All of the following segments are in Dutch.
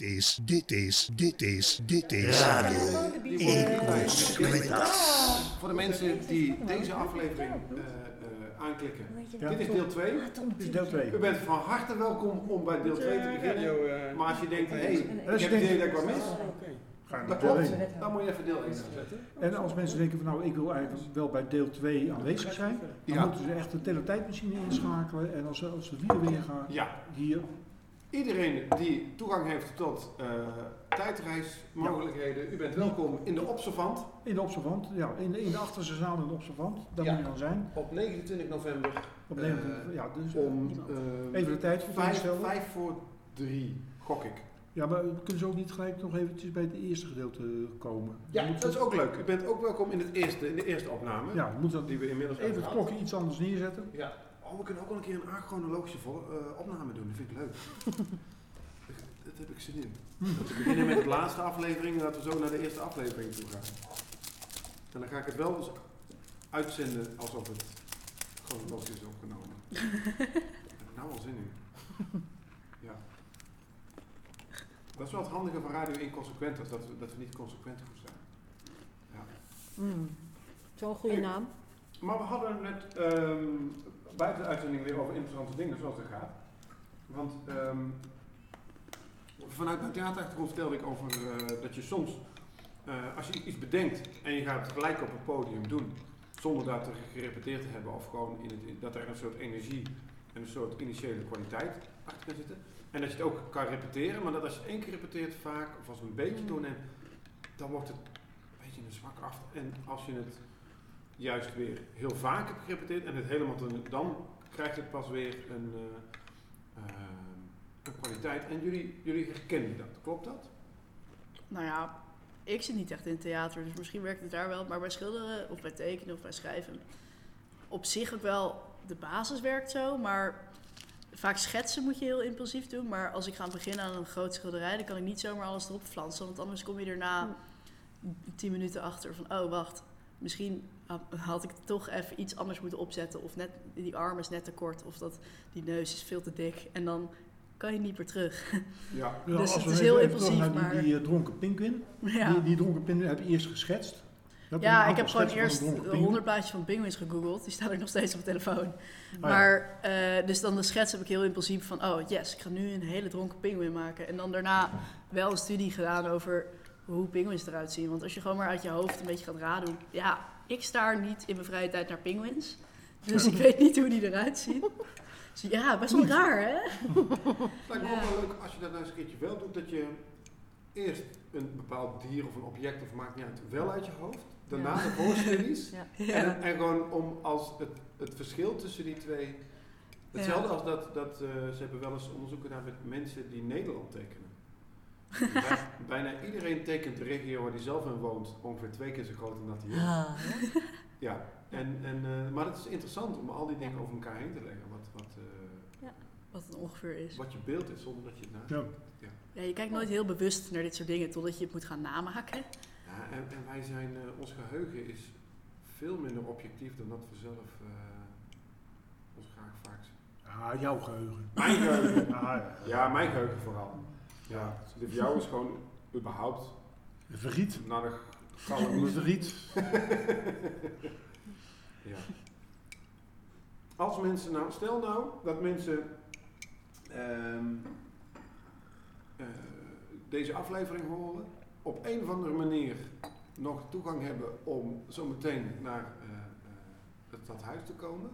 Dit is, dit is, dit is, dit is Radio Inconsequentas. Voor de mensen die deze aflevering eh, eh, aanklikken. Ja. Dit is deel 2. Dit is deel 2. U bent van harte welkom om bij deel 2 te beginnen. Maar als je denkt, hé, hey, ik Als je heb het idee dat ik wat mis. Ga Dat naar deel klopt. 1. Dan moet je even deel 1 zetten. En als mensen denken van nou, ik wil eigenlijk wel bij deel 2 aanwezig zijn, dan Ja. moeten ze echt de teletijdmachine inschakelen. En als ze, als ze weer weer gaan, Ja, hier, iedereen die toegang heeft tot eh, tijdreismogelijkheden, u bent welkom in de Observant in de observant, ja, in de, in de achterste zaal in de observant, daar Ja. moet je dan zijn. op 29 november Op Eh, 29 ja, dus om eh, even de tijd voor vijf, vijf voor 3, gok ik. Ja, maar kunnen ze ook niet gelijk nog eventjes bij het eerste gedeelte komen? Ja, dat is ook leuk. U bent ook welkom in, het eerste, in de eerste opname. Ja, moet dat Die we inmiddels even het klokje iets anders neerzetten. Ja. Oh, we kunnen ook wel een keer een achronologische vol- eh, opname doen. Dat vind ik leuk. dat heb ik zin in. Dat we beginnen met de laatste aflevering en dat we zo naar de eerste aflevering toe gaan. En dan ga ik het wel eens uitzenden alsof het chronologisch is opgenomen. Daar heb ik nou al zin in. Ja. Dat is wel het handige van Radio Inconsequent, is dat we, dat we niet consequent hoeven zijn. Ja. Mm. Zo'n goede Hey. naam. Maar we hadden net ehm, buiten de uitzending weer over interessante dingen, zoals het gaat. Want ehm, vanuit mijn theaterachtergrond vertelde ik over eh, dat je soms, eh, als je iets bedenkt en je gaat het gelijk op het podium doen, zonder dat te gerepeteerd te hebben, of gewoon in het, dat er een soort energie en een soort initiële kwaliteit achter kan zitten. En dat je het ook kan repeteren, maar dat als je één keer repeteert vaak, of als een beetje doorneemt, dan wordt het een beetje een zwak af. En als je het juist weer heel vaak hebt gerepeteerd en het helemaal dan krijgt het pas weer een, eh, eh, een kwaliteit. En jullie, jullie herkennen dat, klopt dat? Nou ja, ik zit niet echt in theater, dus misschien werkt het daar wel. Maar bij schilderen of bij tekenen of bij schrijven, op zich ook wel, de basis werkt zo. Maar vaak schetsen moet je heel impulsief doen. Maar als ik ga beginnen aan een groot schilderij, dan kan ik niet zomaar alles erop flansen. Want anders kom je erna tien minuten achter van, oh wacht, misschien had- had ik toch even iets anders moeten opzetten. Of net, die arm is net te kort, of dat, die neus is veel te dik. En dan kan je niet meer terug. Ja. Dus als het we is heel impulsief, die, maar- die eh, dronken pinguïn. ja. Die, die dronken pinguïn heb je eerst geschetst. Ja, ik heb gewoon eerst. 100 plaatjes van pinguïns gegoogeld. Die staan ook nog steeds op mijn telefoon. ja. Maar, eh, dus dan de schets heb ik heel impulsief van... Oh, yes, ik ga nu een hele dronken pinguïn maken. En dan daarna wel een studie gedaan over hoe pinguïns eruit zien. Want als je gewoon maar uit je hoofd een beetje gaat raden... Ja, ik staar niet in mijn vrije tijd naar pinguïns. Dus ik weet niet hoe die eruit zien. Dus ja, best wel raar, hè? Het lijkt me ook wel leuk als je dat nou eens een keertje wel doet, dat je eerst een bepaald dier of een object of maakt niet uit, wel uit je hoofd. Daarna Ja. de voorstudies. Ja. En, en gewoon om als het, het verschil tussen die twee. Hetzelfde als dat, dat eh, ze hebben wel eens onderzoeken gedaan met mensen die Nederland tekenen. Bij- bijna iedereen tekent de regio waar hij zelf in woont ongeveer twee keer zo groot dan dat hij is. Ah, ja. Ja, en, en, eh, maar het is interessant om al die dingen over elkaar heen te leggen. Wat, wat, eh, Wat het ongeveer is. wat je beeld is, zonder dat je het naast. Ja. Ja, je kijkt nooit heel bewust naar dit soort dingen... totdat je het moet gaan namaken. Ja, en, en wij zijn, eh, ons geheugen is veel minder objectief dan dat we zelf eh, ons graag vaak zien. Ah, jouw geheugen. Mijn geheugen. Ah, ja. Ja, mijn geheugen vooral. Ja, de van jou is gewoon überhaupt Verriet. naar de Een galm. verriet. ja. Als mensen nou, stel nou dat mensen ehm, eh, deze aflevering horen, op een of andere manier nog toegang hebben om zometeen naar eh, eh, het stadhuis te komen,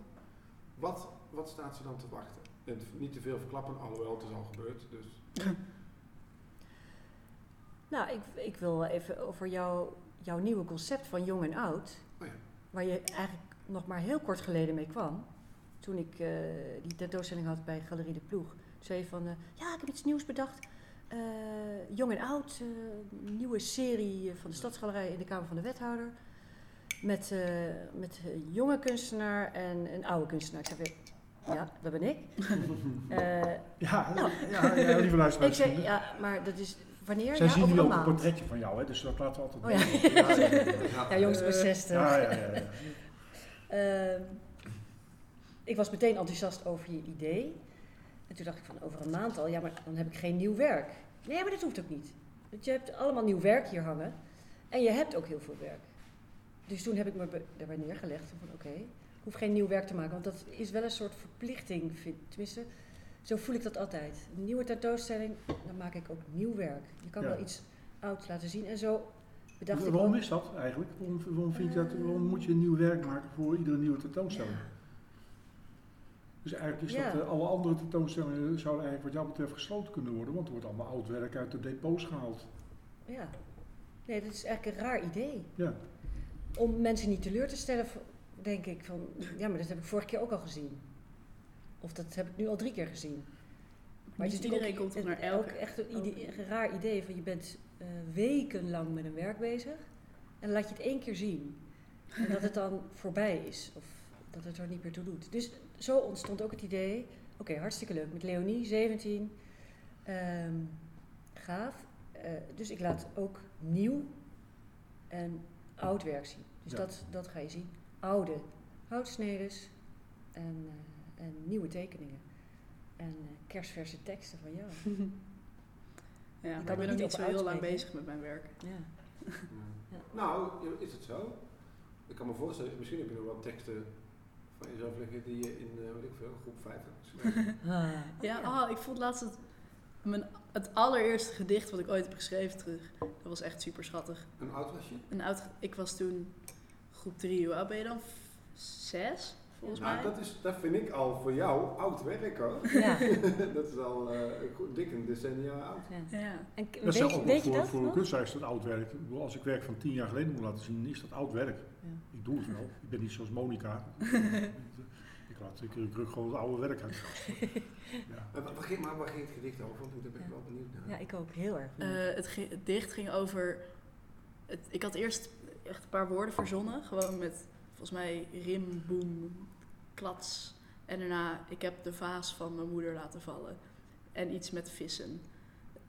wat, wat staat ze dan te wachten? En niet te veel verklappen, alhoewel het is al gebeurd. Dus. Nou, ik, ik wil even over jouw, jouw nieuwe concept van jong en oud. Oh ja. Waar je eigenlijk nog maar heel kort geleden mee kwam. Toen ik eh, die tentoonstelling had bij Galerie de Ploeg. Zei je van, eh, ja, ik heb iets nieuws bedacht. Eh, jong en oud, nieuwe serie van de Stadsgalerij in de Kamer van de Wethouder. Met, met een jonge kunstenaar en een oude kunstenaar. Ik zei weer, ja, dat ben ik. Ja, Nou. ja, ja, lieve luisteraars. ik zei, ja, maar dat is wanneer? Zij ja, zien nu ook een portretje van jou, hè, dus dat laten we altijd Oh ja. ja, ja, ja, ja. Ja, jongens van 60. Ja, ja, ja, ja. Ehm, ik was meteen enthousiast over je idee. En toen dacht ik van over een maand al, ja, maar dan heb ik geen nieuw werk. Nee, maar dat hoeft ook niet. Want je hebt allemaal nieuw werk hier hangen. En je hebt ook heel veel werk. Dus toen heb ik me daarbij neergelegd van oké, ik hoef geen nieuw werk te maken. Want dat is wel een soort verplichting, vind, tenminste, zo voel ik dat altijd. Een nieuwe tentoonstelling, dan maak ik ook nieuw werk. Je kan Ja. wel iets ouds laten zien. En zo bedacht ik waarom is dat eigenlijk? Waarom, waarom, vind je dat, waarom moet je een nieuw werk maken voor iedere nieuwe tentoonstelling? Ja. Dus eigenlijk is dat, eh, alle andere tentoonstellingen zouden eigenlijk wat jou betreft gesloten kunnen worden, want er wordt allemaal oud werk uit de depots gehaald. Ja. Nee, dat is eigenlijk een raar idee. Ja. Om mensen niet teleur te stellen, denk ik van, ja, maar dat heb ik vorige keer ook al gezien. Of dat heb ik nu al drie keer gezien. Maar is iedereen ook, komt toch het- naar elke- ook echt een, idee- een raar idee van je bent eh, wekenlang met een werk bezig en laat je het één keer zien. En dat het dan voorbij is of dat het er niet meer toe doet. Dus zo ontstond ook het idee, oké, hartstikke leuk, met Leonie, 17, ehm, gaaf. Eh, dus ik laat ook nieuw en oud werk zien. Dus Ja. dat, dat ga je zien. Oude houtsnedes en, eh, en nieuwe tekeningen. En eh, kerstverse teksten van jou. Ja, maar kan ik ben er ook niet niet zo heel lang bezig met mijn werk. Ja. Ja. Nou, is het zo? Ik kan me voorstellen, misschien heb je nog wel teksten van jezelf liggen die je in, eh weet ik veel, groep 5 hebt geschreven. Ah, Ja, ah, ik vond laatst het, mijn, het allereerste gedicht wat ik ooit heb geschreven terug. Dat was echt super schattig. Een oud was je? Een oud, ik was toen groep 3, hoe oud ben je dan? F- Zes, volgens Nou, mij. dat, is, dat vind ik al voor jou oud werk hoor. ja. dat is al eh, goed- dik een decennia oud. ja. Ja. En Dat is weet, ook weet je voor, dat voor is dat oud werk. Ik bedoel, als ik werk van tien jaar geleden moet laten zien, is dat oud werk. Ja. Ik doe het wel. Ik ben niet zoals Monica. ik laat ik, ik ruk gewoon het oude werk uit. Ja. Wa- waar ging, maar waar ging het gedicht over? Want daar ben ik Ja. wel benieuwd naar. Ja, ik ook heel erg. Eh, het, ge- het dicht ging over. Het, ik had eerst echt een paar woorden verzonnen. Gewoon met volgens mij rim, boem, klats. En daarna, ik heb de vaas van mijn moeder laten vallen. En iets met vissen.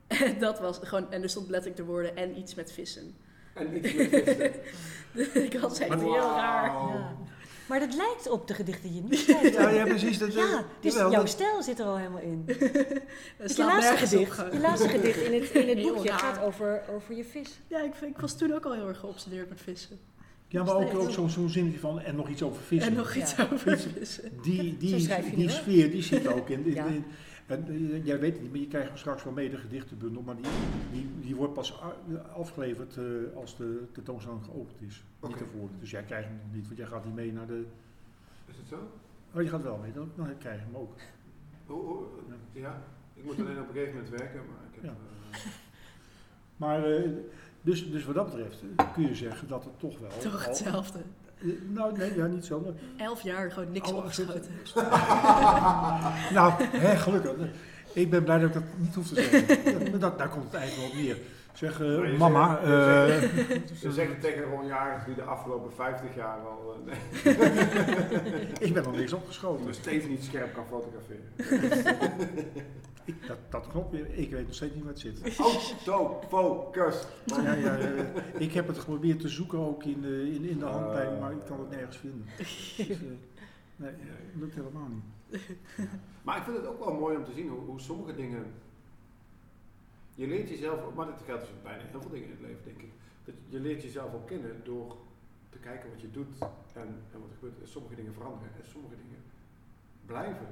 En dat was gewoon, en er stond letterlijk de woorden en iets met vissen. En iets met vissen. ik was echt Maar- heel raar. Ja. Maar dat lijkt op de gedichten die je niet schrijft. Ja, ja, precies. Dat, Ja, dus jawel, jouw dat- stijl zit er al helemaal in. Het Je laatste, op. gedicht, je laatste gedicht in het, in het boekje raar. gaat over, over je vis. Ja, ik, ik was toen ook al heel erg geobsedeerd met vissen. Ja, maar ook, ook zo'n zo'n zinnetje van en nog iets over vissen. En nog iets Ja. over vissen. Die, die, die sfeer die zit ook in. in, Ja. in- en, eh, jij weet het niet, maar je krijgt straks wel mee de gedichtenbundel, maar die, die, die wordt pas afgeleverd eh, als de tentoonstelling geopend is. Niet ervoor. Dus jij krijgt hem nog niet, want jij gaat niet mee naar de. Is het zo? Oh, je gaat wel mee, dan, dan krijg je hem ook. Hoe- hoe- ja, ik moet alleen op een gegeven moment werken, maar ik heb... Ja. eh, Maar eh, dus, dus wat dat betreft eh, kun je zeggen dat het toch wel. Toch al- hetzelfde. Eh, nou, nee, ja, niet zo. maar- Elf jaar gewoon niks opgeschoten. nou, hè, gelukkig. Ik ben blij dat ik dat niet hoef te zeggen. Ja, maar dat, daar komt het eigenlijk wel op neer. Zeg, eh, mama, zegt- eh, Ze zeggen tegen Ron Jagers die de afgelopen 50 jaar al eh, nee, ik ben nog niks opgeschoten. nog steeds niet scherp kan fotograferen. Ik, dat, dat klopt weer. Ik weet nog steeds niet waar het zit. Autofocus. Ja, ja, eh, ik heb het geprobeerd te zoeken ook in de, in, in de handleiding, maar ik kan het nergens vinden. Dus, nee, dat lukt helemaal niet. Maar ik vind het ook wel mooi om te zien hoe, hoe sommige dingen. Je leert jezelf, ook- maar dat geldt dus bijna heel veel dingen in het leven, denk ik. Dat je leert jezelf ook kennen door te kijken wat je doet en, en wat er gebeurt. En sommige dingen veranderen en sommige dingen blijven.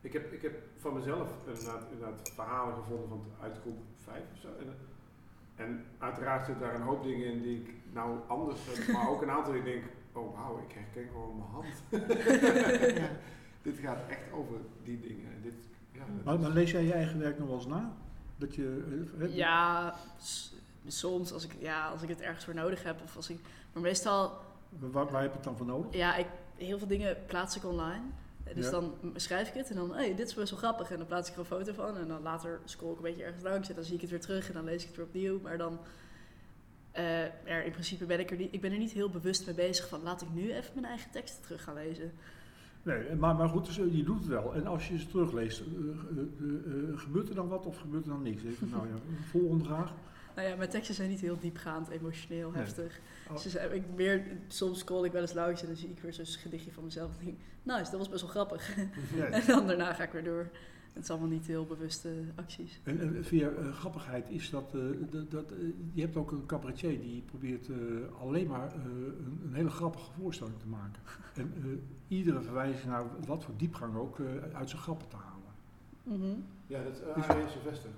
Ik heb, ik heb van mezelf inderdaad, inderdaad verhalen gevonden van uit groep 5 of zo. En, en uiteraard zit daar een hoop dingen in die ik nou anders heb, maar ook een aantal die ik denk, oh wauw, ik herken gewoon mijn hand. Ja. Dit gaat echt over die dingen. Dit, ja, dat Maar, maar lees jij je eigen werk nog wel eens na? Dat je, eh, eh, Ja, soms als ik, ja, als ik het ergens voor nodig heb. Of als ik, maar meestal, Waar, waar heb je het dan voor nodig? ja, ik, heel veel dingen plaats ik online. Dus Ja. dan schrijf ik het en dan, hey, dit is best wel grappig. En dan plaats ik er een foto van. En dan later scroll ik een beetje ergens langs. En dan zie ik het weer terug en dan lees ik het weer opnieuw. Maar dan, ja, in principe ben ik er niet, ik ben er niet heel bewust mee bezig van, laat ik nu even mijn eigen teksten terug gaan lezen. Nee, maar, maar goed, dus, eh, je doet het wel. En als je ze terugleest, eh, eh, gebeurt er dan wat of gebeurt er dan niks? Even, nou ja, volgende vraag. Nou ja, mijn teksten zijn niet heel diepgaand, emotioneel, Nee. heftig. Oh. Ik meer, soms scroll ik wel eens langs en dan zie ik weer zo'n gedichtje van mezelf. En denk ik, nice, dat was best wel grappig. En dan daarna ga ik weer door. Het is allemaal niet heel bewuste acties. En, en via eh, grappigheid is dat, eh, dat, dat eh, je hebt ook een cabaretier die probeert eh, alleen maar eh, een, een hele grappige voorstelling te maken. En eh, iedere verwijzing naar wat voor diepgang ook eh, uit zijn grappen te halen. Mhm. Ja, dat is uh, Sylvester.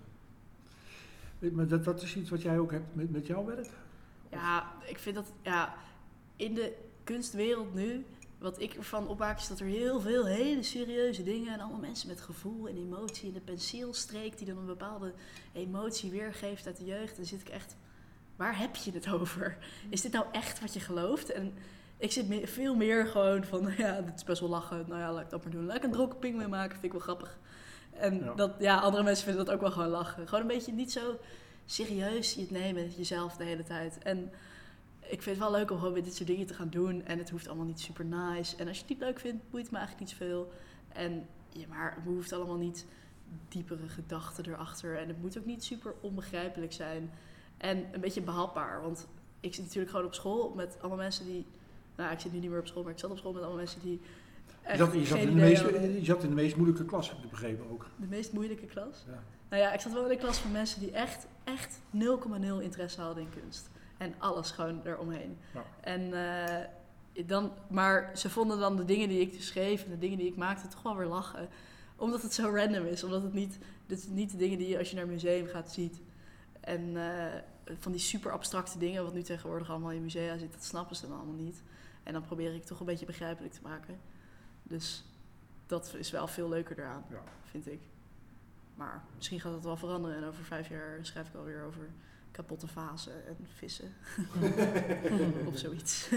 Eh, Maar dat, dat is iets wat jij ook hebt met, met jouw werk? Ja, ik vind dat ja, in de kunstwereld nu, wat ik ervan opmaak, is dat er heel veel hele serieuze dingen en allemaal mensen met gevoel en emotie en de penseelstreek die dan een bepaalde emotie weergeeft uit de jeugd. Dan zit ik echt, waar heb je het over? Is dit nou echt wat je gelooft? En ik zit me- veel meer gewoon van, ja, dit is best wel lachen, nou ja, laat ik dat maar doen. Laat ik een dronken pinguïn maken, vind ik wel grappig. En Ja. dat, ja, andere mensen vinden dat ook wel gewoon lachen. Gewoon een beetje niet zo serieus je het nemen, jezelf de hele tijd. En ik vind het wel leuk om gewoon weer dit soort dingen te gaan doen. En het hoeft allemaal niet super nice. En als je het niet leuk vindt, boeit het me eigenlijk niet zoveel. En ja, maar het hoeft allemaal niet diepere gedachten erachter. En het moet ook niet super onbegrijpelijk zijn. En een beetje behapbaar. Want ik zit natuurlijk gewoon op school met allemaal mensen die... Nou, ik zit nu niet meer op school, maar ik zat op school met allemaal mensen die... Je zat, je, zat geen in de meest, je zat in de meest moeilijke klas, heb ik begrepen ook. De meest moeilijke klas? Ja. Nou ja, ik zat wel in een klas van mensen die echt, echt 0,0 interesse hadden in kunst. En alles gewoon eromheen. Ja. En eh, dan, maar ze vonden dan de dingen die ik dus schreef en de dingen die ik maakte toch wel weer lachen. Omdat het zo random is. Omdat het niet, dit is niet de dingen die je als je naar een museum gaat ziet. En eh, van die super abstracte dingen, wat nu tegenwoordig allemaal in musea zit, dat snappen ze dan allemaal niet. En dan probeer ik toch een beetje begrijpelijk te maken. Dus dat is wel veel leuker eraan, Ja. vind ik. Maar misschien gaat het wel veranderen en over vijf jaar schrijf ik alweer over kapotte vazen en vissen. of zoiets.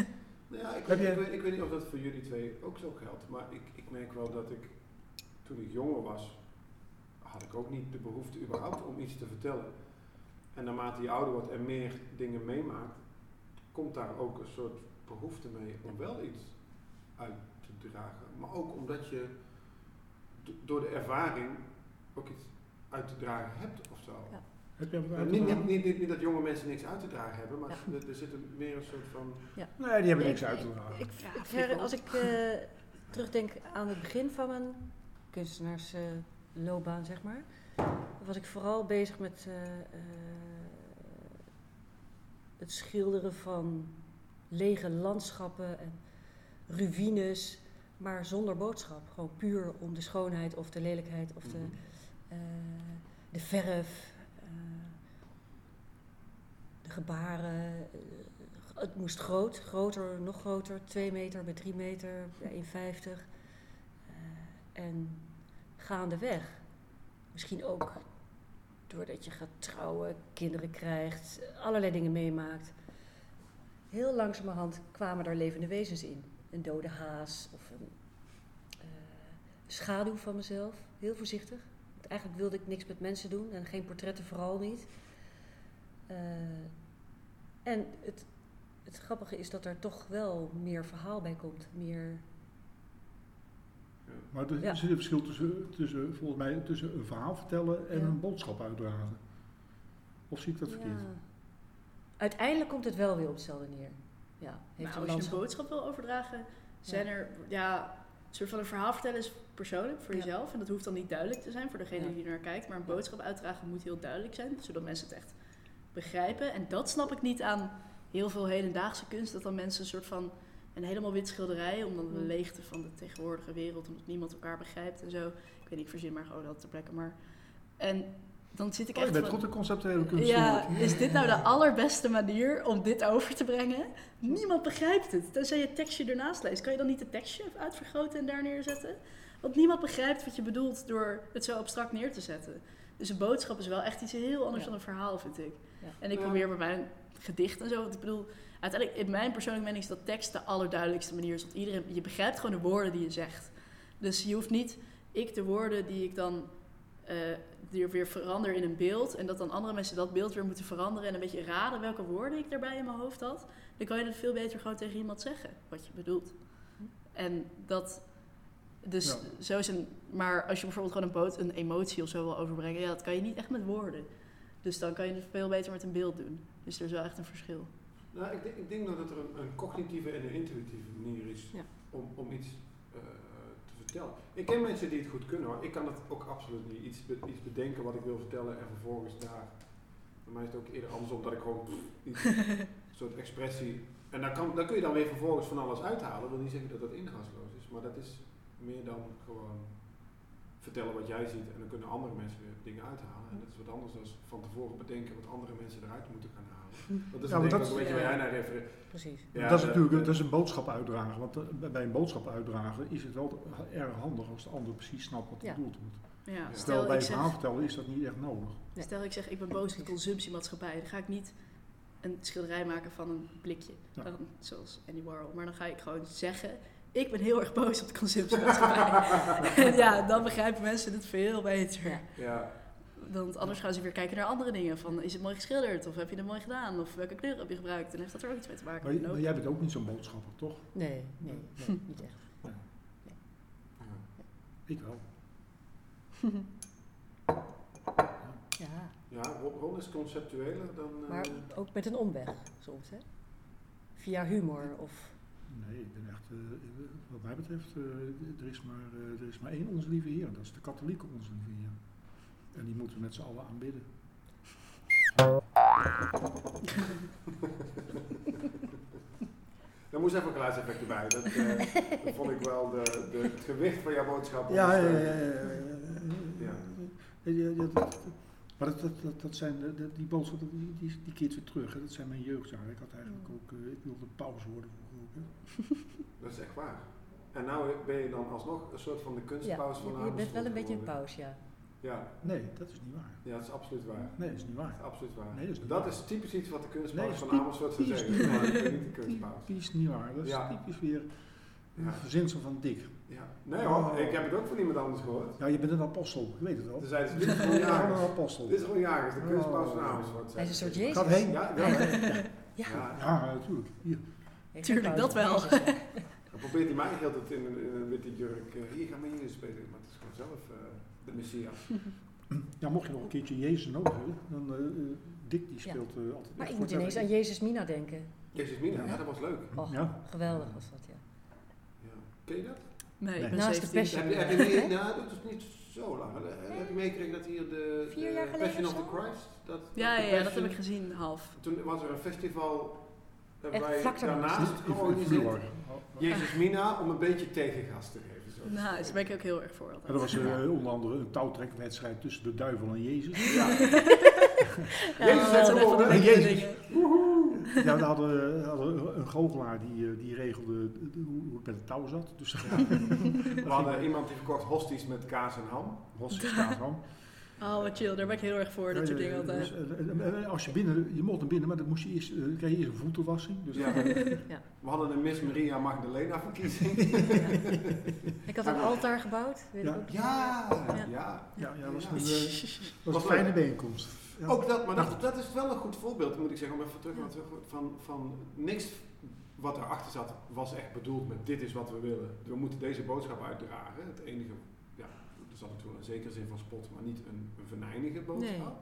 Nou ja, ik, weet, ik, weet, ik weet niet of dat voor jullie twee ook zo geldt, maar ik, ik merk wel dat ik, toen ik jonger was, had ik ook niet de behoefte überhaupt om iets te vertellen. En naarmate je ouder wordt en meer dingen meemaakt, komt daar ook een soort behoefte mee om wel iets uit te dragen. Maar ook omdat je do- door de ervaring ook iets uit te dragen hebt of zo. Ja. Heb jij wat Eh, uit te niet, dragen? niet, niet, niet dat jonge mensen niks uit te dragen hebben, maar Ja. er, er zit een, meer een soort van... Nee, die hebben niks Ik- uit te dragen. Ik, ik als ik eh, terugdenk aan het begin van mijn kunstenaarsloopbaan, zeg maar, was ik vooral bezig met eh, eh, het schilderen van lege landschappen en ruïnes, maar zonder boodschap. Gewoon puur om de schoonheid of de lelijkheid of de, Mhm. eh, de verf, eh, gebaren. eh, het moest groot, groter, nog groter, 2 meter bij 3 meter, bij 1,50. Eh, en gaandeweg, misschien ook doordat je gaat trouwen, kinderen krijgt, allerlei dingen meemaakt. Heel langzamerhand kwamen er levende wezens in. Een dode haas of een eh, schaduw van mezelf. Heel voorzichtig. Eigenlijk wilde ik niks met mensen doen en geen portretten vooral niet. En het, het grappige is dat er toch wel meer verhaal bij komt. Meer, Maar er Ja. zit een verschil tussen, tussen, volgens mij, tussen een verhaal vertellen en Ja. een boodschap uitdragen. Of zie ik dat verkeerd? Ja. Uiteindelijk komt het wel weer op hetzelfde neer. Ja, heeft Nou, een als je een boodschap wil overdragen, zijn er, ja, een soort van een verhaal vertellen is persoonlijk voor Ja. jezelf. En dat hoeft dan niet duidelijk te zijn voor degene Ja. die er naar kijkt. Maar een boodschap uitdragen moet heel duidelijk zijn, zodat mensen het echt begrijpen. En dat snap ik niet aan heel veel hedendaagse kunst. Dat dan mensen een soort van een helemaal wit schilderij, om dan de Mm. leegte van de tegenwoordige wereld, omdat niemand elkaar begrijpt en zo. Ik weet niet, ik verzin maar gewoon dat ter plekke. Maar, en dan zit ik Oh, je echt bent van- goed in conceptuele kunst. ja, is dit nou de allerbeste manier om dit over te brengen? Niemand begrijpt het. Tenzij je het tekstje ernaast leest. Kan je dan niet het tekstje uitvergroten en daar neerzetten? Want niemand begrijpt wat je bedoelt door het zo abstract neer te zetten. Dus een boodschap is wel echt iets heel anders Ja. dan een verhaal, vind ik. Ja. En ik Ja. probeer bij mijn gedicht en zo, want ik bedoel, uiteindelijk, in mijn persoonlijke mening is dat tekst de allerduidelijkste manier. Zodat iedereen, je begrijpt gewoon de woorden die je zegt. Dus je hoeft niet, ik de woorden die ik dan eh, die weer verander in een beeld. En dat dan andere mensen dat beeld weer moeten veranderen. En een beetje raden welke woorden ik daarbij in mijn hoofd had. Dan kan je het veel beter gewoon tegen iemand zeggen wat je bedoelt. En dat. Dus Ja. zo is een. Maar als je bijvoorbeeld gewoon een, boot, een emotie of zo wil overbrengen, ja, dat kan je niet echt met woorden. Dus dan kan je het veel beter met een beeld doen. Dus er is wel echt een verschil. Nou, ik, denk, ik denk dat het er een, een cognitieve en een intuïtieve manier is Ja. om, om iets eh, te vertellen. Ik ken mensen die het goed kunnen hoor. Ik kan dat ook absoluut niet. Iets, be- iets bedenken wat ik wil vertellen en vervolgens daar. Bij mij is het ook eerder andersom dat ik gewoon iets, een soort expressie. En daar, kan, daar kun je dan weer vervolgens van alles uithalen. Dat wil niet zeggen dat dat inhoudsloos is, maar dat is meer dan gewoon vertellen wat jij ziet en dan kunnen andere mensen weer dingen uithalen. En dat is wat anders dan van tevoren bedenken wat andere mensen eruit moeten gaan halen. Dat is Ja, maar dat- een beetje waar jij naar refereert. Precies. Ja, dat is natuurlijk dat is een boodschap uitdragen. Want eh, bij- een boodschap uitdragen is het wel erg handig als de ander precies snapt wat er Ja. bedoeld wordt. Ja, Ja. Stel bij een verhaal vertellen is dat niet echt nodig. Nee. stel ik zeg ik ben boos op de consumptiemaatschappij. Dan ga ik niet een schilderij maken van een blikje. Ja. Dan, zoals Andy Warhol. Maar dan ga ik gewoon zeggen... Ik ben heel erg boos op de consumptiemaatschappij. en ja, dan begrijpen mensen het veel beter. Ja. Want anders gaan ze weer kijken naar andere dingen. Van, is het mooi geschilderd? Of heb je het mooi gedaan? Of welke kleur heb je gebruikt? En heeft dat er ook iets mee te maken? Maar, jij bent ook niet zo'n boodschapper, toch? Nee, nee, nee, niet echt. Ik wel. Ja, Ja, Ron, is conceptueler dan. eh, maar ook met een omweg soms, hè? Via humor of... Nee, ik ben echt, eh, wat mij betreft, eh, er, is maar, eh, er is maar één Onze Lieve Heer. Dat is de katholieke Onze Lieve Heer. En die moeten we met z'n allen aanbidden. Daar moest even een geluidseffect erbij. Dat, dat vond ik wel de, de, het gewicht van jouw boodschap. Ja, ja, ja, ja, ja, ja. Ja, ja, ja, dat- Maar dat, dat, dat, dat zijn, de- de- die boodschappen, die, die, die keert weer terug. Hè. Dat zijn mijn jeugdjaren. Ik had eigenlijk ook, eh, ik wilde pauze worden vroeger ook. Hè. Dat is echt waar. En nou ben je dan alsnog een soort van de Ja, kunstpaus van je, je bent wel een beetje een paus, ja. Ja, Nee, dat is niet waar. ja, dat is absoluut waar. Nee, dat is niet Dat waar. is absoluut waar. Nee, dat is niet dat waar. is typisch iets wat de kunstpaus Nee, van Amersfoort zou die is zeggen. niet Maar waar. ik ben niet de is niet waar. Dat is Ja. typisch weer een Ja. verzinsel van Dick. Ja. Nee hoor, ik heb het ook van iemand anders gehoord. Ja, je bent een apostel. Je weet het wel. Toen zeiden ze, dit is gewoon jagers. een apostel. Dit is gewoon jagers, de kunstpaus van Oh. Amersfoort. Hij is een soort Jezus. Gaat heen. Ja? Ja. Ja. Ja, natuurlijk. Hier. Tuurlijk, dat wel. Dan probeert hij mij heel in, een- in een witte jurk. eh, hier, ga maar hier spelen. Maar het is gewoon zelf eh, de Messias. Ja, mocht je nog een keertje Jezus nodig hebben, dan eh, eh, Dick die Ja. speelt altijd. Maar ik moet ineens aan Jezus Mina denken. Jezus Mina, Ja. ja, dat was leuk. Och, Ja. geweldig was dat, ja. Ja. Ken je dat? Nee, Nee. ik ben Naast de 17. Passion. Heb je, heb je mee, nou, dat is niet zo lang. Heb je meegekregen dat hier de, Vier de jaar geleden Passion of the? Christ? Dat, Ja, de ja, ja, dat heb ik gezien, half. Toen was er een festival Echt hebben wij vlak daarnaast. georganiseerd. Jezus Mina om een beetje tegengas te geven. Zo. Nou, daar ben ik ook heel erg voor En altijd. dat was eh, onder andere een touwtrekwedstrijd tussen de duivel en Jezus. Ja. Ja, Jezus dat heeft gewonnen. lekkere Jezus. dingen. Ja, we hadden, hadden een goochelaar die, eh, die regelde de- de- hoe het met het touw zat. Dus We hadden iemand die verkocht hosties met kaas en ham. was staat van. Oh, wat chill. Daar ben ik heel erg voor, dat soort dingen altijd. Dus, eh, eh, eh, als je binnen, je mocht naar binnen, maar dan moest je eerst, eh, kreeg je eerst een voetenwassing. Dus Ja. We hadden een Miss Maria Magdalena verkiezing. Ik had een altaar gebouwd. Weet Ja. ik ook. Ja, Ja. ja. ja, ja, dat was Ja. een, eh, was een fijne bijeenkomst. Ja. Ook dat, maar dat, dat is wel een goed voorbeeld, moet ik zeggen, om even terug naar terug van, van niks wat erachter zat, was echt bedoeld met dit is wat we willen. We moeten deze boodschap uitdragen. Het enige, ja, er zat natuurlijk een zekere zin van spot, maar niet een, een venijnige boodschap. Nee.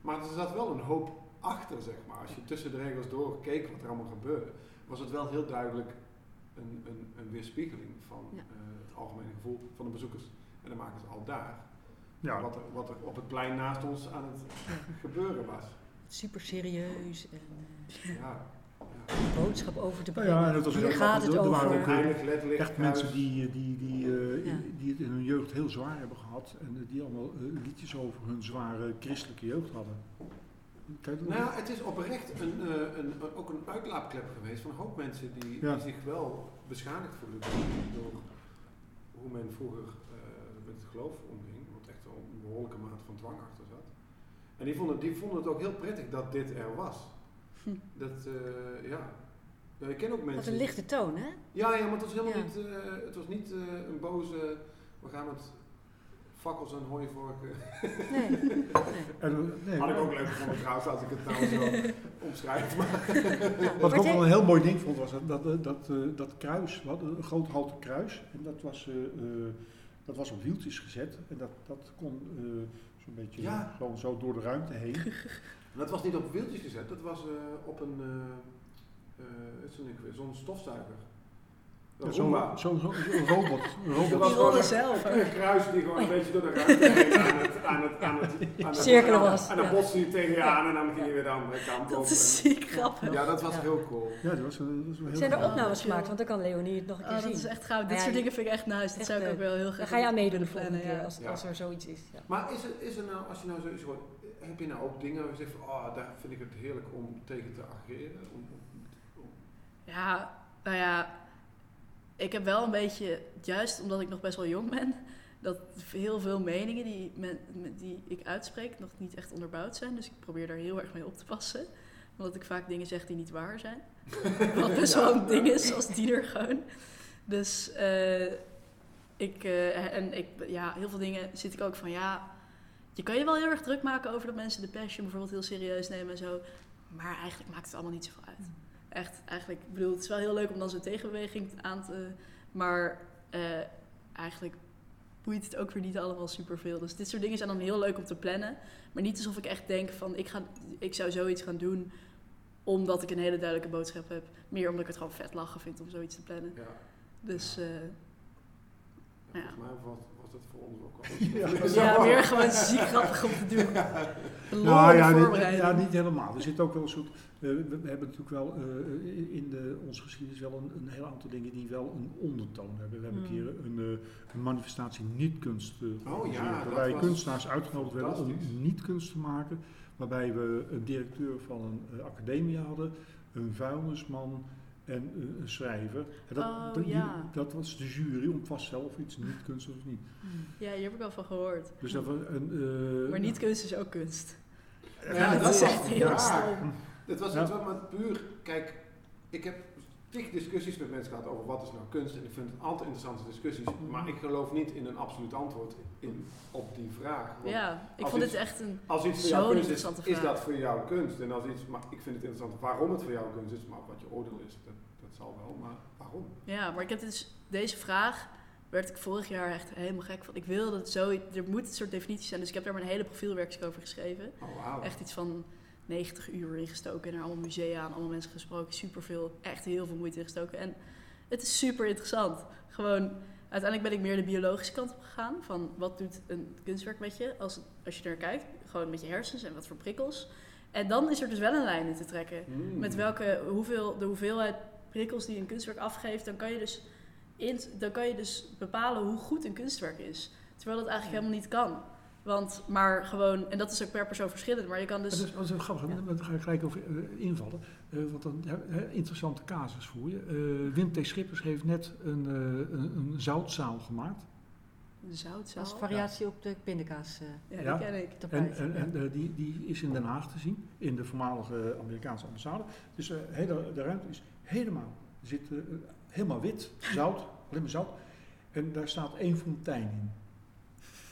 Maar er zat wel een hoop achter, zeg maar. Als je tussen de regels door keek wat er allemaal gebeurde, was het wel heel duidelijk een, een, een weerspiegeling van Ja. eh, het algemene gevoel van de bezoekers. En dan maken ze al daar Ja, wat, er, wat er op het plein naast ons aan het gebeuren was. Super serieus en Ja. ja. eh, boodschap over te Nou brengen. ja, en het was Hier ook- gaat het er waren ook, Heilig, letterlijk. echt mensen die, eh, die, die, eh, Ja. die het in hun jeugd heel zwaar hebben gehad. En eh, die allemaal eh, liedjes over hun zware christelijke jeugd hadden. Kijk, dat Nou ja, het is oprecht een, eh, een, ook een uitlaatklep geweest van een hoop mensen die, Ja. die zich wel beschadigd voelen door hoe men vroeger eh, met het geloof omging. Want echt wel een behoorlijke mate van dwang achter zat. En die vonden, die vonden het ook heel prettig dat dit er was. Hm. Dat, eh, ja. ja. Ik ken ook mensen. Wat een lichte toon, hè? Ja, ja, maar het was helemaal Ja. niet, eh, het was niet eh, een boze, we gaan met fakkels en hooivorken. Nee. nee. En, nee, Had ik ook leuk gevonden trouwens, als ik het nou zo omschrijf. Maar Wat ik ook wel een heel mooi ding vond, was dat, dat, dat, eh, dat kruis, we hadden een groot houten kruis. En dat was, eh, eh, dat was op wieltjes gezet. En dat, dat kon eh, zo'n beetje Ja. gewoon zo door de ruimte heen. dat was niet op wieltjes gezet, dat was eh, op een, weer, zo'n stofzuiger. Dat Zo'n zo, zo, zo'n robot. Een robot. Dat was Die gewoon rollen een- zelf Een, een kruis die gewoon een beetje door de ruimte heen aan het, aan het, aan het, aan het Cirkelen aan- was, En dan botste je tegen je aan en dan ging je weer de andere kant op. Dat is En- ziek grappig. Ja, dat was Ja. heel cool. Ja, dat was, een- dat was heel Zijn er opnames gemaakt? Want dan kan Leonie het nog een keer Oh, zien. dat is echt gaaf. Dit Ja, soort dingen vind ik echt nice. Dat echt zou ik ook wel heel graag Dan ga je aan meedoen de volgende keer als, Ja. als er zoiets is. Ja. Maar is er, is er nou, als je nou zoiets hoort, heb je nou ook dingen waar je zegt van, oh, daar vind ik het heerlijk om tegen te ageren? Om, om- om- Ja, nou ja, ik heb wel een beetje, juist omdat ik nog best wel jong ben, dat heel veel meningen die, men, die ik uitspreek nog niet echt onderbouwd zijn. Dus ik probeer daar heel erg mee op te passen. Omdat ik vaak dingen zeg die niet waar zijn. Wat best wel een ding is als tiener gewoon. Dus eh, ik, eh, en ik, ja, heel veel dingen zit ik ook van, ja, je kan je wel heel erg druk maken over dat mensen de passion bijvoorbeeld heel serieus nemen en zo. Maar eigenlijk maakt het allemaal niet zoveel uit. Echt, eigenlijk, ik bedoel, het is wel heel leuk om dan zo'n tegenbeweging aan te... Maar eh, eigenlijk boeit het ook weer niet allemaal superveel. Dus dit soort dingen zijn dan heel leuk om te plannen. Maar niet alsof ik echt denk van, ik, ga, ik zou zoiets gaan doen omdat ik een hele duidelijke boodschap heb. Meer omdat ik het gewoon vet lachen vind om zoiets te plannen. ja. Dus eh, Ja. Volgens mij was, was dat voor ons ook al. Ja. ja, meer gewoon ziek grappig om te doen. Nou ja, dit- voorbereiding. ja, niet helemaal. Er zit ook wel een soort. we, we hebben natuurlijk wel eh, in de, onze geschiedenis wel een, een heel aantal dingen die wel een ondertoon hebben. We hebben een Hmm. keer een, eh, een manifestatie niet-kunst eh, Oh waarbij kunstenaars uitgenodigd werden om niet-kunst te maken. Waarbij we een directeur van een academie hadden, een vuilnisman en eh, een schrijver. En dat, Oh, dat, ja. dat was de jury om vast zelf of iets niet-kunst of niet. Ja, hier heb ik wel van gehoord. Dus dat was een, eh, Maar niet kunst is ook kunst. Ja, dat dat is was echt heel raar. stom. Het was Ja. iets wat maar puur, kijk, ik heb tig discussies met mensen gehad over wat is nou kunst en ik vind het altijd interessante discussies, maar ik geloof niet in een absoluut antwoord in, op die vraag. Want Ja, ik vond iets- dit echt een... Als iets voor jou kunst is, is dat voor jou kunst. En als iets, maar ik vind het interessant waarom het voor jou kunst is, maar wat je oordeel is, dat, dat zal wel, maar waarom? Ja, maar ik heb dus deze vraag werd ik vorig jaar echt helemaal gek van. Ik wilde het zo, er moet een soort definitie zijn, dus ik heb daar mijn hele profielwerkstuk over geschreven. Oh. Echt iets van 90 uur ingestoken en naar allemaal musea en allemaal mensen gesproken. Superveel, echt heel veel moeite ingestoken. En het is super interessant. Gewoon, uiteindelijk ben ik meer de biologische kant op gegaan. Van wat doet een kunstwerk met je als, als je er kijkt. Gewoon met je hersens en wat voor prikkels. En dan is er dus wel een lijn in te trekken. Hmm. Met welke, hoeveel, de hoeveelheid prikkels die een kunstwerk afgeeft, dan kan je dus, in, dan kan je dus bepalen hoe goed een kunstwerk is. Terwijl dat eigenlijk helemaal niet kan. Want, maar gewoon, en dat is ook per persoon verschillend, maar je kan Dat dus... is, dat is wel grappig, Ja. daar ga ik gelijk over eh, invallen. Eh, want dan ja, interessante casus voor je. Eh, Wim T. Schippers heeft net een, eh, een, een zoutzaal gemaakt. Een zoutzaal. Als variatie op de pindakaas eh Ja, die ken ik. En, en, en die, die is in Den Haag te zien, in de voormalige Amerikaanse ambassade. Dus eh, hele, de ruimte is helemaal, zit helemaal wit, zout, alleen maar zout. En daar staat één fontein in.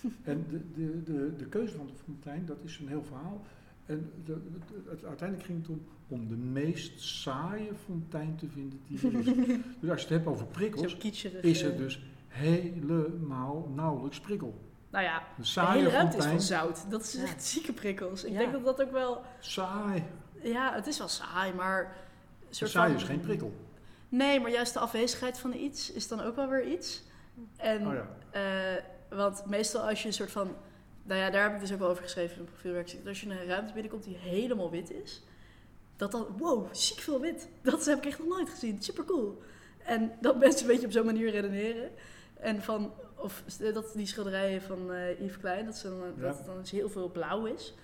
En de, de, de, de keuze van de fontein, dat is een heel verhaal. En de, de- het, uiteindelijk ging het om, om de meest saaie fontein te vinden die er is. dus als je het hebt over prikkels, is eh. er dus helemaal nauwelijks prikkel. Nou ja, Een de saaie hele ruimte is van zout. Dat is Ja. echt zieke prikkels. Ik Ja. denk dat dat ook wel... saai. Ja, het is wel saai, maar... soort saai van- is geen prikkel. Nee, maar juist de afwezigheid van iets is dan ook wel weer iets. En, Oh ja. eh, want meestal als je een soort van... Nou ja, daar heb ik dus ook wel over geschreven in een profielwerk. Dat Als je in een ruimte binnenkomt die helemaal wit is... Dat dan, wow, ziek veel wit. Dat heb ik echt nog nooit gezien. Super cool. En dat mensen een beetje op zo'n manier redeneren. En van, of dat die schilderijen van eh Yves Klein, dat, ze dan, Ja. dat het dan dus heel veel blauw is.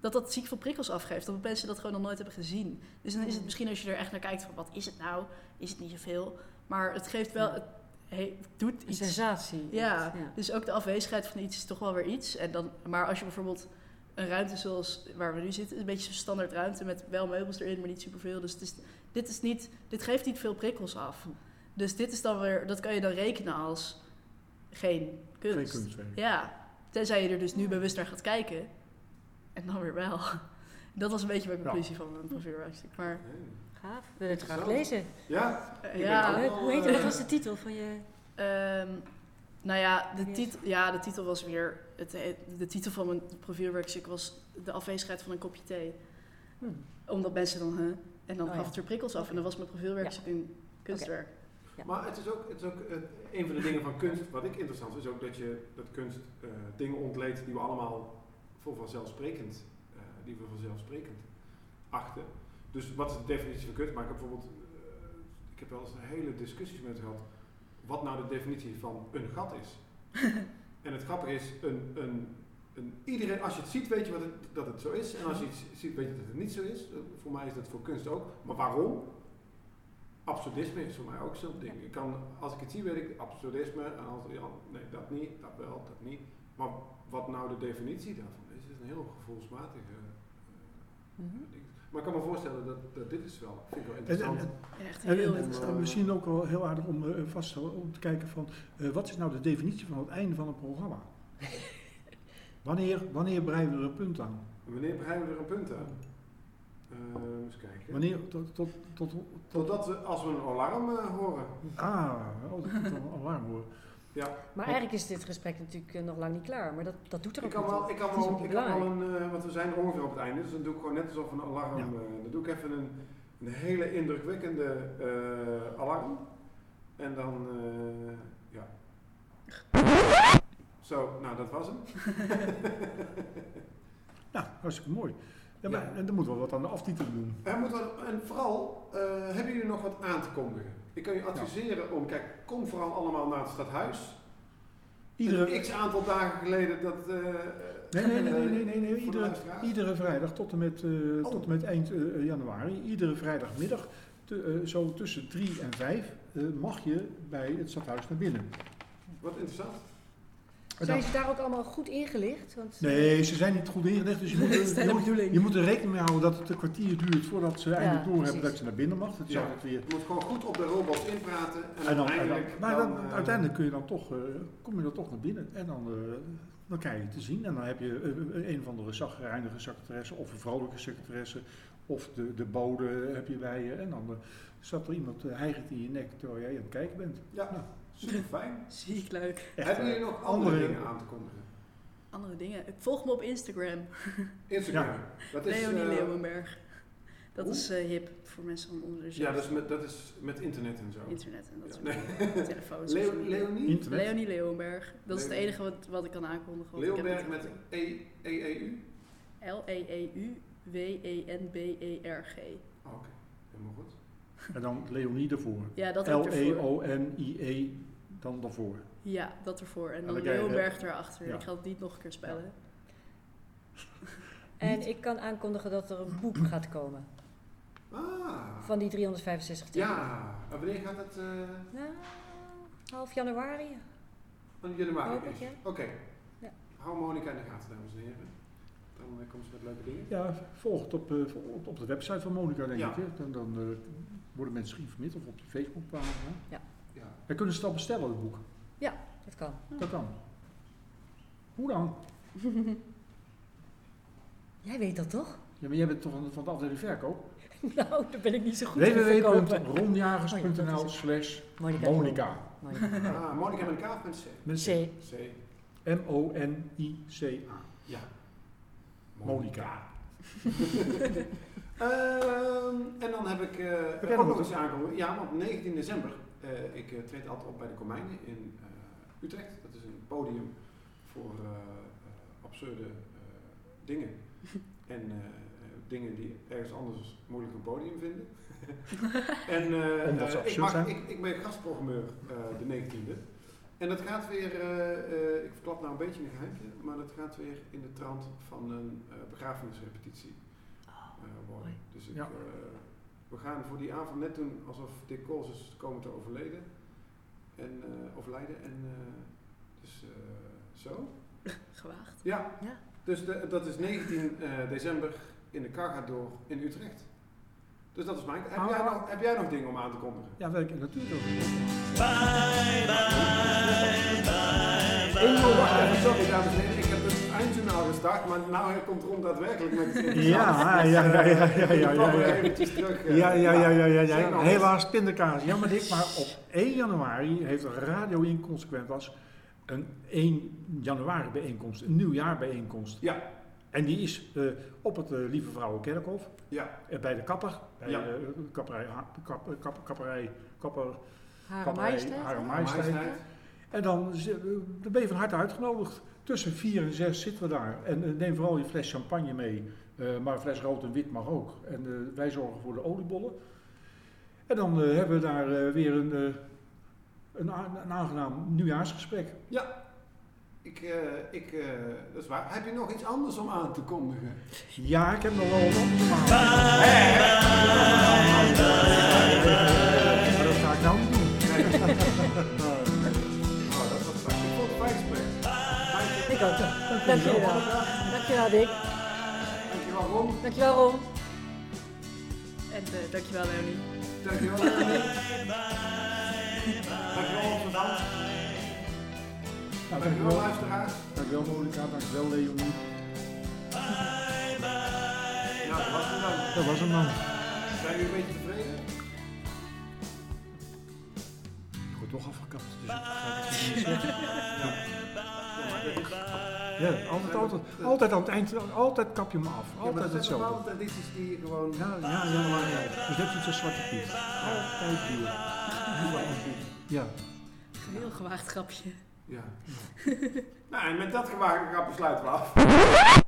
Dat dat ziek veel prikkels afgeeft. Dat mensen dat gewoon nog nooit hebben gezien. Dus dan is het misschien als je er echt naar kijkt van, wat is het nou? Is het niet zoveel? Maar het geeft wel, het, doet Een iets. sensatie. Ja, dus ook de afwezigheid van iets is toch wel weer iets. En dan, maar als je bijvoorbeeld een ruimte zoals waar we nu zitten, een beetje zo'n standaard ruimte met wel meubels erin, maar niet superveel. Dus het is, dit, is niet, dit geeft niet veel prikkels af. Dus dit is dan weer, dat kan je dan rekenen als geen kunst. Geen kunstwerk. Ja, tenzij je er dus nu bewust naar gaat kijken. En dan weer wel. Dat was een beetje mijn Ja. conclusie van mijn profielwerkstuk. Maar Gaaf. Ik wil het graag lezen. Ja, eh, ja, Leuk. Hoe heet het? Wat was de titel van je... Ehm, nou ja de, titel, ja, de titel was weer. Het, de titel van mijn profielwerkstuk was De afwezigheid van een kopje thee. Hm. Omdat mensen dan. Huh, en dan Oh, gaf het weer prikkels af. En dan was mijn profielwerkstuk een kunstwerk. Ja. Maar het is ook, het is ook eh, een van de dingen van kunst, wat ik interessant vind, is ook dat je dat kunst eh, dingen ontleedt die we allemaal voor vanzelfsprekend, eh, die we vanzelfsprekend achten. Dus wat is de definitie van kunst? Maar ik heb bijvoorbeeld, eh, ik heb wel eens een hele discussies met gehad, wat nou de definitie van een gat is. en het grappige is, een, een, een, iedereen, als je het ziet, weet je wat het, dat het zo is. En als je het ziet, weet je dat het niet zo is. Eh, Voor mij is dat voor kunst ook. Maar waarom? Absurdisme is voor mij ook zo'n ding. Ik kan, als ik het zie, weet ik absurdisme. En als, ja, nee, dat niet, dat wel, dat niet. Maar wat nou de definitie daarvan is, is een heel gevoelsmatige eh, Mhm. ding. Maar ik kan me voorstellen dat, dat dit is wel, vind ik wel En, interessant. en- Echt en- heel en- interessant. en misschien ook wel heel aardig om eh, vast te om te kijken van eh, wat is nou de definitie van het einde van een programma? wanneer, wanneer breiden we er een punt aan? Wanneer breiden we er een punt aan? Eh, eens kijken. Wanneer tot, tot, tot, tot, Totdat we, als we een alarm horen. ah, oh, dat moet dan een alarm horen. Maar eigenlijk is dit gesprek natuurlijk eh, nog lang niet klaar. Maar dat, dat doet er Ik ook kan niet wel, toe. ik kan wel, ik kan wel een, eh, want we zijn er ongeveer op het einde, dus dan doe ik gewoon net alsof een alarm, Ja. eh, dan doe ik even een, een hele indrukwekkende eh, alarm. En dan, eh, ja. Zo, nou dat was hem. Nou, hartstikke mooi. Ja, maar, Ja. En dan moeten we wat aan de aftiteling doen. Er moet wat, en vooral, eh, hebben jullie nog wat aan te kondigen? Ik kan je adviseren om, kijk, kom vooral allemaal naar het stadhuis. Iedere, x aantal dagen geleden dat... eh, nee, nee, nee, nee, nee, iedere, iedere vrijdag tot en met, eh, Oh. tot en met eind eh, januari, iedere vrijdagmiddag, eh, zo tussen drie en vijf, eh, mag je bij het stadhuis naar binnen. Wat interessant. Zijn ze daar ook allemaal goed ingelicht? Want nee, ze zijn niet goed ingelicht, dus je moet, is je moet, je moet er rekening mee houden dat het een kwartier duurt voordat ze eindelijk doorhebben precies. dat je naar binnen mag. Dat is Ja. altijd weer Je moet gewoon goed op de robot inpraten en, En dan, uiteindelijk... maar dan, dan, eh, uiteindelijk kun je dan toch, eh, kom je dan toch naar binnen en dan, eh, dan krijg je te zien. En dan heb je eh, een of andere zagrijnige secretaresse of een vrouwelijke secretaresse of de, de bode heb je bij je. En dan eh, staat er iemand uh, hijgend in je nek terwijl jij aan het kijken bent. Ja, Nou, super fijn. Ziek leuk. echt, Hebben eh, jullie nog andere, dingen aan te kondigen? Andere dingen. Volg me op Instagram. Instagram. Ja. Dat is, Leonie eh, Leeuwenberg. Dat is eh, hip voor mensen van onder de Ja, dat is, 70. met, dat is met internet en zo. Internet en dat Ja. soort Nee. dingen. Telefoons. Leo. Leonie? Internet. Leonie Leeuwenberg. Dat is het enige wat, wat ik kan aankondigen. want ik heb Leeuwenberg niet- met E- E-E-E-U? L-E-E-U-W-E-N-B-E-R-G. Oh, Oké, helemaal goed. En dan Leonie ervoor. Ja, dat. L-E-O-N-I-E dan daarvoor. Ja, dat ervoor. En dan Leeuwenberg erachter. Ja. Ik ga het niet nog een keer spellen. En ik kan aankondigen dat er een boek gaat komen. Ah. Van die 365 tekenen. Ja, en wanneer gaat het? eh Nou, half januari. van januari Hoop ik, is? ja. Oké. Ja. Hou Monica in de gaten, dames en heren. Dan eh, komt ze met leuke dingen. Ja, volg het op, eh, op, de website van Monica denk Ja. ik. Hè. Dan, dan eh, worden mensen geïnformeerd of op de Facebookpagina. Ja. En kunnen ze het al bestellen, het boek? Dat kan. Dat kan. Hoe dan? Jij weet dat toch? Ja, maar jij bent toch van, van de afdeling verkoop? nou, daar ben ik niet zo goed in verkopen. www.ronjagers.nl slash Monica. Monica. Monica. Ah, Monica met een K of met een C? Met C. C. M-O-N-I-C-A. Ja. Monica. Ehm, en dan heb ik jij ook nog iets aangekondigd. Ja, want 19 december. eh, ik eh, treed altijd op bij de Komijnen in eh, Utrecht. Dat is een podium voor absurde dingen. en dingen die ergens anders moeilijk een podium vinden. en eh, ik, mag, ik, ik ben gastprogrammeur de 19e. En dat gaat weer, ik verklap nou een beetje een geheimje, maar dat gaat weer in de trant van een begrafenisrepetitie. Mooi. Dus ik, Ja. eh, we gaan voor die avond net doen alsof Dick Kols is komen te overleden. En, eh, overlijden. En, eh, dus eh, zo. Gewaagd. Ja. Ja. Dus de- dat is 19 eh, december in de Cargador in Utrecht. Dus dat is mijn. Heb, Ah. jij nog, heb jij nog dingen om aan te kondigen? Ja, werk natuurlijk ook. Oh, wacht even, sorry dames en heren. Gestart, maar nou komt Ron daadwerkelijk met het. Ja, ja, ja, ja, ja, ja, ja, ja. eventjes terug. Ja, ja, ja, ja, ja, ja. Helaas pindakaas. Jammer dik, maar op 1 januari heeft Radio Inconsequentas een 1 januari bijeenkomst, een nieuwjaar-bijeenkomst. Ja. En die is eh, op het eh, Lieve Vrouwenkerkhof, Ja. eh, bij de kapper, bij Ja. eh, kapperij, Ha- kap, kap, kapperij, kapper, Hare kapperij Majesteit. Hare Hare Majesteit. Majesteit. En dan, dan ben je van harte uitgenodigd. Tussen vier en zes zitten we daar. En eh, neem vooral je fles champagne mee. Eh, maar een fles rood en wit mag ook. En eh, wij zorgen voor de oliebollen. En dan hebben we daar weer een, een, een aangenaam nieuwjaarsgesprek. Ik, eh, ik, eh, dat is waar. Heb je nog iets anders om aan te kondigen? Ja, ik heb nog wel wat anders gemaakt. Maar dat ga ik nou niet doen. Ik ook. Dank jullie wel. Dankjewel Dick. Dankjewel Ron. Dankjewel Ron. En eh, dankjewel Leonie. Dankjewel Leonie. Dankjewel Amsterdam. Nou, Dankjewel dankjewel, luisteraars. dankjewel Monika, dankjewel Leonie. Nou, dat was het dan. Dat was hem dan. Zijn jullie een beetje tevreden? Toch afgekapt, dus. Ja, dat is... Ja, altijd, altijd, altijd aan het eind, altijd kap je me af. Ja, Altijd dat zijn hetzelfde. tradities die je gewoon... Ja, ja, ja, ja, ja. Dus net iets als Zwarte Piet. Altijd weer. Ja. Een heel gewaagd grapje. Ja. nou, en met dat gewaagde grap besluiten we af.